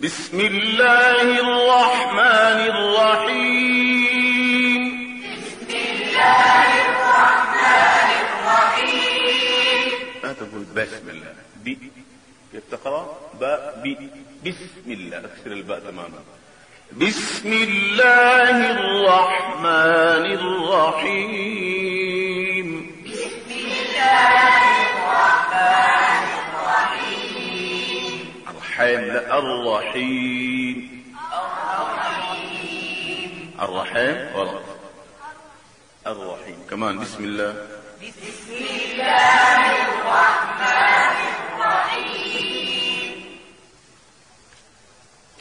بسم الله الرحمن الرحيم. بسم الله الرحمن الرحيم لا تقول بسم الله. بي كيف تقرأ؟ باء بي بسم الله. أكسر الباء تماما. بسم الله الرحمن الرحيم. الرحيم الرحيم. الرحيم الرحيم الرحيم. كمان بسم الله بسم الله الرحمن الرحيم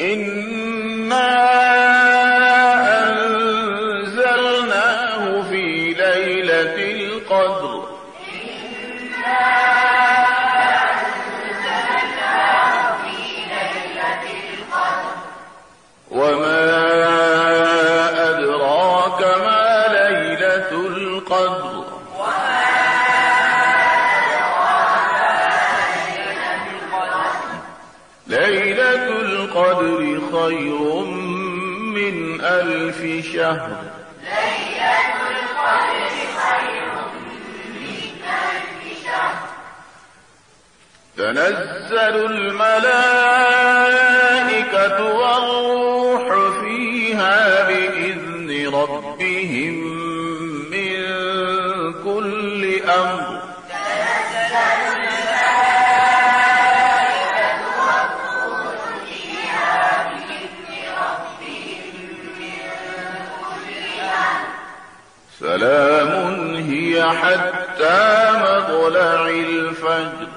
إنا أنزلناه في ليلة القدر وما أدراك ما ليلة القدر ليلة القدر خير من ألف شهر ليلة القدر خير من ألف شهر تنزل الملائكة فيها بإذن ربهم من كل أمر. سلام هي حتى مطلع الفجر.